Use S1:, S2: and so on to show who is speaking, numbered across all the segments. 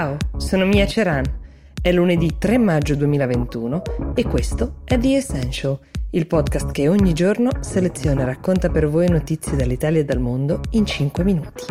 S1: Ciao, sono Mia Ceran. È lunedì 3 maggio 2021 e questo è The Essential, il podcast che ogni giorno seleziona e racconta per voi notizie dall'Italia e dal mondo in 5 minuti.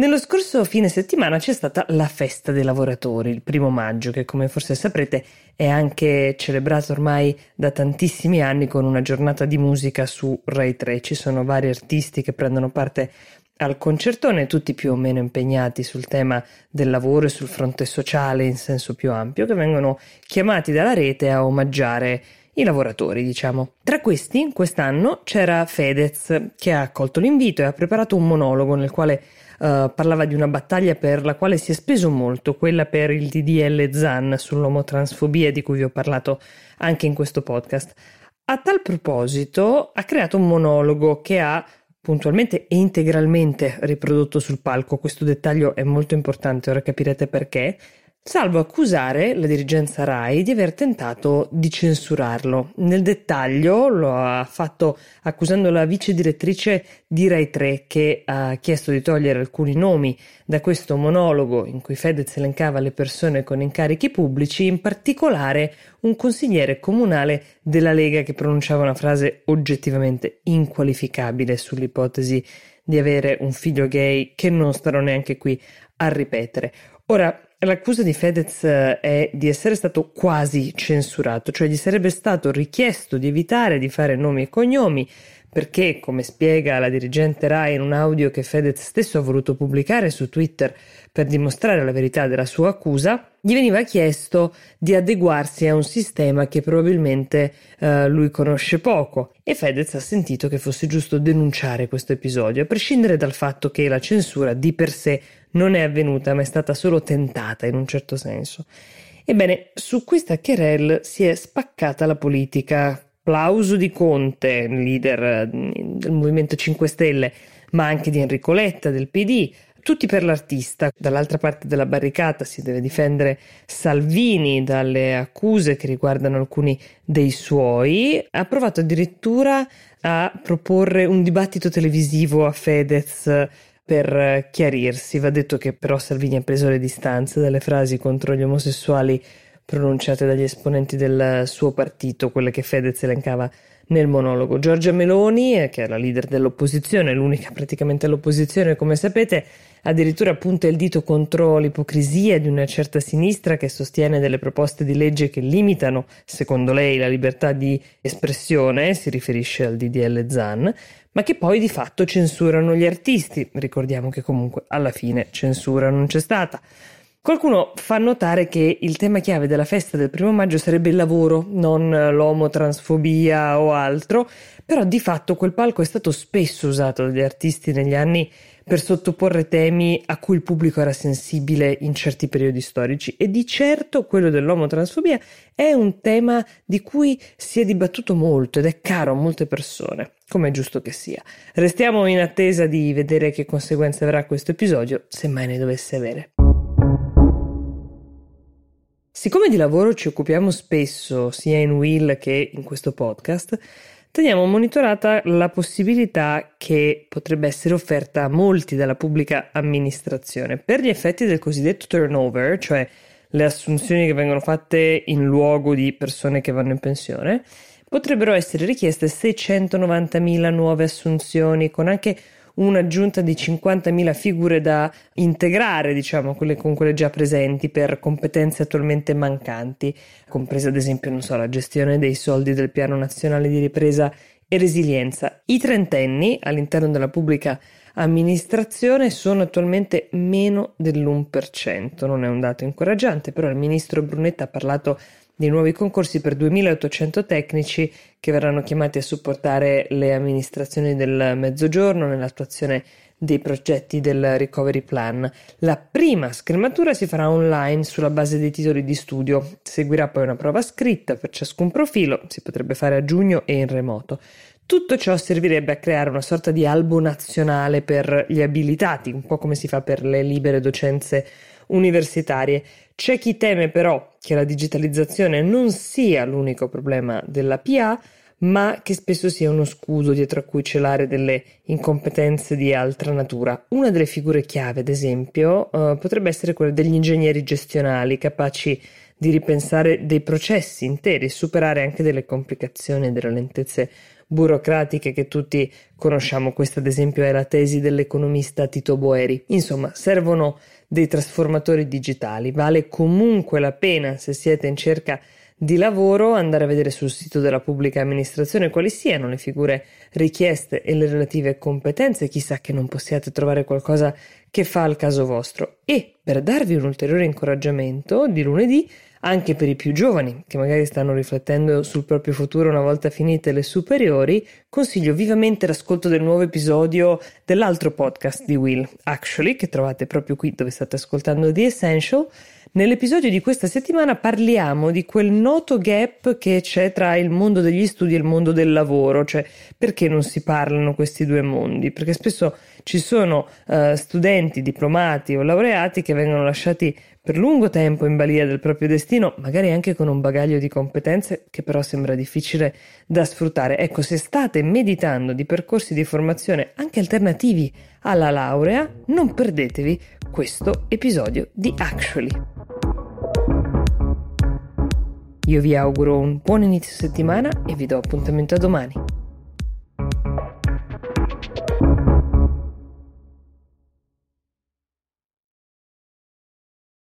S1: Nello scorso fine settimana c'è stata la festa dei lavoratori, il primo maggio, che come forse saprete è anche celebrato ormai da tantissimi anni con una giornata di musica su Rai 3. Ci sono vari artisti che prendono parte al concertone, tutti più o meno impegnati sul tema del lavoro e sul fronte sociale in senso più ampio, che vengono chiamati dalla rete a omaggiare i lavoratori, diciamo. Tra questi, quest'anno c'era Fedez, che ha accolto l'invito e ha preparato un monologo nel quale uh, parlava di una battaglia per la quale si è speso molto, quella per il DDL ZAN sull'omotransfobia di cui vi ho parlato anche in questo podcast. A tal proposito ha creato un monologo che ha puntualmente e integralmente riprodotto sul palco. Questo dettaglio è molto importante, ora capirete perché salvo accusare la dirigenza RAI di aver tentato di censurarlo. Nel dettaglio lo ha fatto accusando la vice direttrice di RAI 3 che ha chiesto di togliere alcuni nomi da questo monologo in cui Fedez elencava le persone con incarichi pubblici, in particolare un consigliere comunale della Lega che pronunciava una frase oggettivamente inqualificabile sull'ipotesi di avere un figlio gay che non starò neanche qui a ripetere. Ora, L'accusa di Fedez eh, è di essere stato quasi censurato, cioè gli sarebbe stato richiesto di evitare di fare nomi e cognomi perché, come spiega la dirigente Rai in un audio che Fedez stesso ha voluto pubblicare su Twitter per dimostrare la verità della sua accusa, gli veniva chiesto di adeguarsi a un sistema che probabilmente eh, lui conosce poco e Fedez ha sentito che fosse giusto denunciare questo episodio, a prescindere dal fatto che la censura di per sé non è avvenuta, ma è stata solo tentata in un certo senso. Ebbene, su questa querel si è spaccata la politica Plauso di Conte, leader mm, del Movimento 5 Stelle, ma anche di Enrico Letta del PD, tutti per l'artista. Dall'altra parte della barricata si deve difendere Salvini dalle accuse che riguardano alcuni dei suoi. Ha provato addirittura a proporre un dibattito televisivo a Fedez per chiarirsi. Va detto che però Salvini ha preso le distanze dalle frasi contro gli omosessuali pronunciate dagli esponenti del suo partito, quelle che Fedez elencava nel monologo. Giorgia Meloni, che è la leader dell'opposizione, l'unica praticamente all'opposizione, come sapete, addirittura punta il dito contro l'ipocrisia di una certa sinistra che sostiene delle proposte di legge che limitano, secondo lei, la libertà di espressione, si riferisce al DDL ZAN, ma che poi di fatto censurano gli artisti. Ricordiamo che comunque alla fine censura non c'è stata. Qualcuno fa notare che il tema chiave della festa del primo maggio sarebbe il lavoro, non l'omotransfobia o altro, però di fatto quel palco è stato spesso usato dagli artisti negli anni per sottoporre temi a cui il pubblico era sensibile in certi periodi storici e di certo quello dell'omotransfobia è un tema di cui si è dibattuto molto ed è caro a molte persone, come è giusto che sia. Restiamo in attesa di vedere che conseguenze avrà questo episodio, se mai ne dovesse avere. Siccome di lavoro ci occupiamo spesso, sia in Will che in questo podcast, teniamo monitorata la possibilità che potrebbe essere offerta a molti dalla pubblica amministrazione per gli effetti del cosiddetto turnover, cioè le assunzioni che vengono fatte in luogo di persone che vanno in pensione, potrebbero essere richieste 690.000 nuove assunzioni con anche un'aggiunta di 50.000 figure da integrare, diciamo, quelle con quelle già presenti per competenze attualmente mancanti, compresa ad esempio, non so, la gestione dei soldi del Piano Nazionale di Ripresa e Resilienza. I trentenni all'interno della pubblica amministrazione sono attualmente meno dell'1%, non è un dato incoraggiante, però il ministro Brunetta ha parlato di nuovi concorsi per 2.800 tecnici che verranno chiamati a supportare le amministrazioni del Mezzogiorno nell'attuazione dei progetti del Recovery Plan. La prima scrematura si farà online sulla base dei titoli di studio, seguirà poi una prova scritta per ciascun profilo, si potrebbe fare a giugno e in remoto. Tutto ciò servirebbe a creare una sorta di albo nazionale per gli abilitati, un po' come si fa per le libere docenze universitarie. C'è chi teme però che la digitalizzazione non sia l'unico problema della PA, ma che spesso sia uno scudo dietro a cui celare delle incompetenze di altra natura. Una delle figure chiave, ad esempio, eh, potrebbe essere quella degli ingegneri gestionali, capaci di ripensare dei processi interi, superare anche delle complicazioni e delle lentezze burocratiche che tutti conosciamo. Questa, ad esempio, è la tesi dell'economista Tito Boeri. Insomma, servono dei trasformatori digitali. Vale comunque la pena, se siete in cerca di lavoro, andare a vedere sul sito della pubblica amministrazione quali siano le figure richieste e le relative competenze, chissà che non possiate trovare qualcosa che fa al caso vostro. E per darvi un ulteriore incoraggiamento, di lunedì anche per i più giovani che magari stanno riflettendo sul proprio futuro una volta finite le superiori, consiglio vivamente l'ascolto del nuovo episodio dell'altro podcast di Will, Actually, che trovate proprio qui dove state ascoltando The Essential. Nell'episodio di questa settimana parliamo di quel noto gap che c'è tra il mondo degli studi e il mondo del lavoro, cioè perché non si parlano questi due mondi? Perché spesso ci sono uh, studenti, diplomati o laureati che vengono lasciati per lungo tempo in balia del proprio destino, magari anche con un bagaglio di competenze che però sembra difficile da sfruttare. Ecco, se state meditando di percorsi di formazione anche alternativi alla laurea, non perdetevi questo episodio di Actually. Io vi auguro un buon inizio settimana e vi do appuntamento a domani.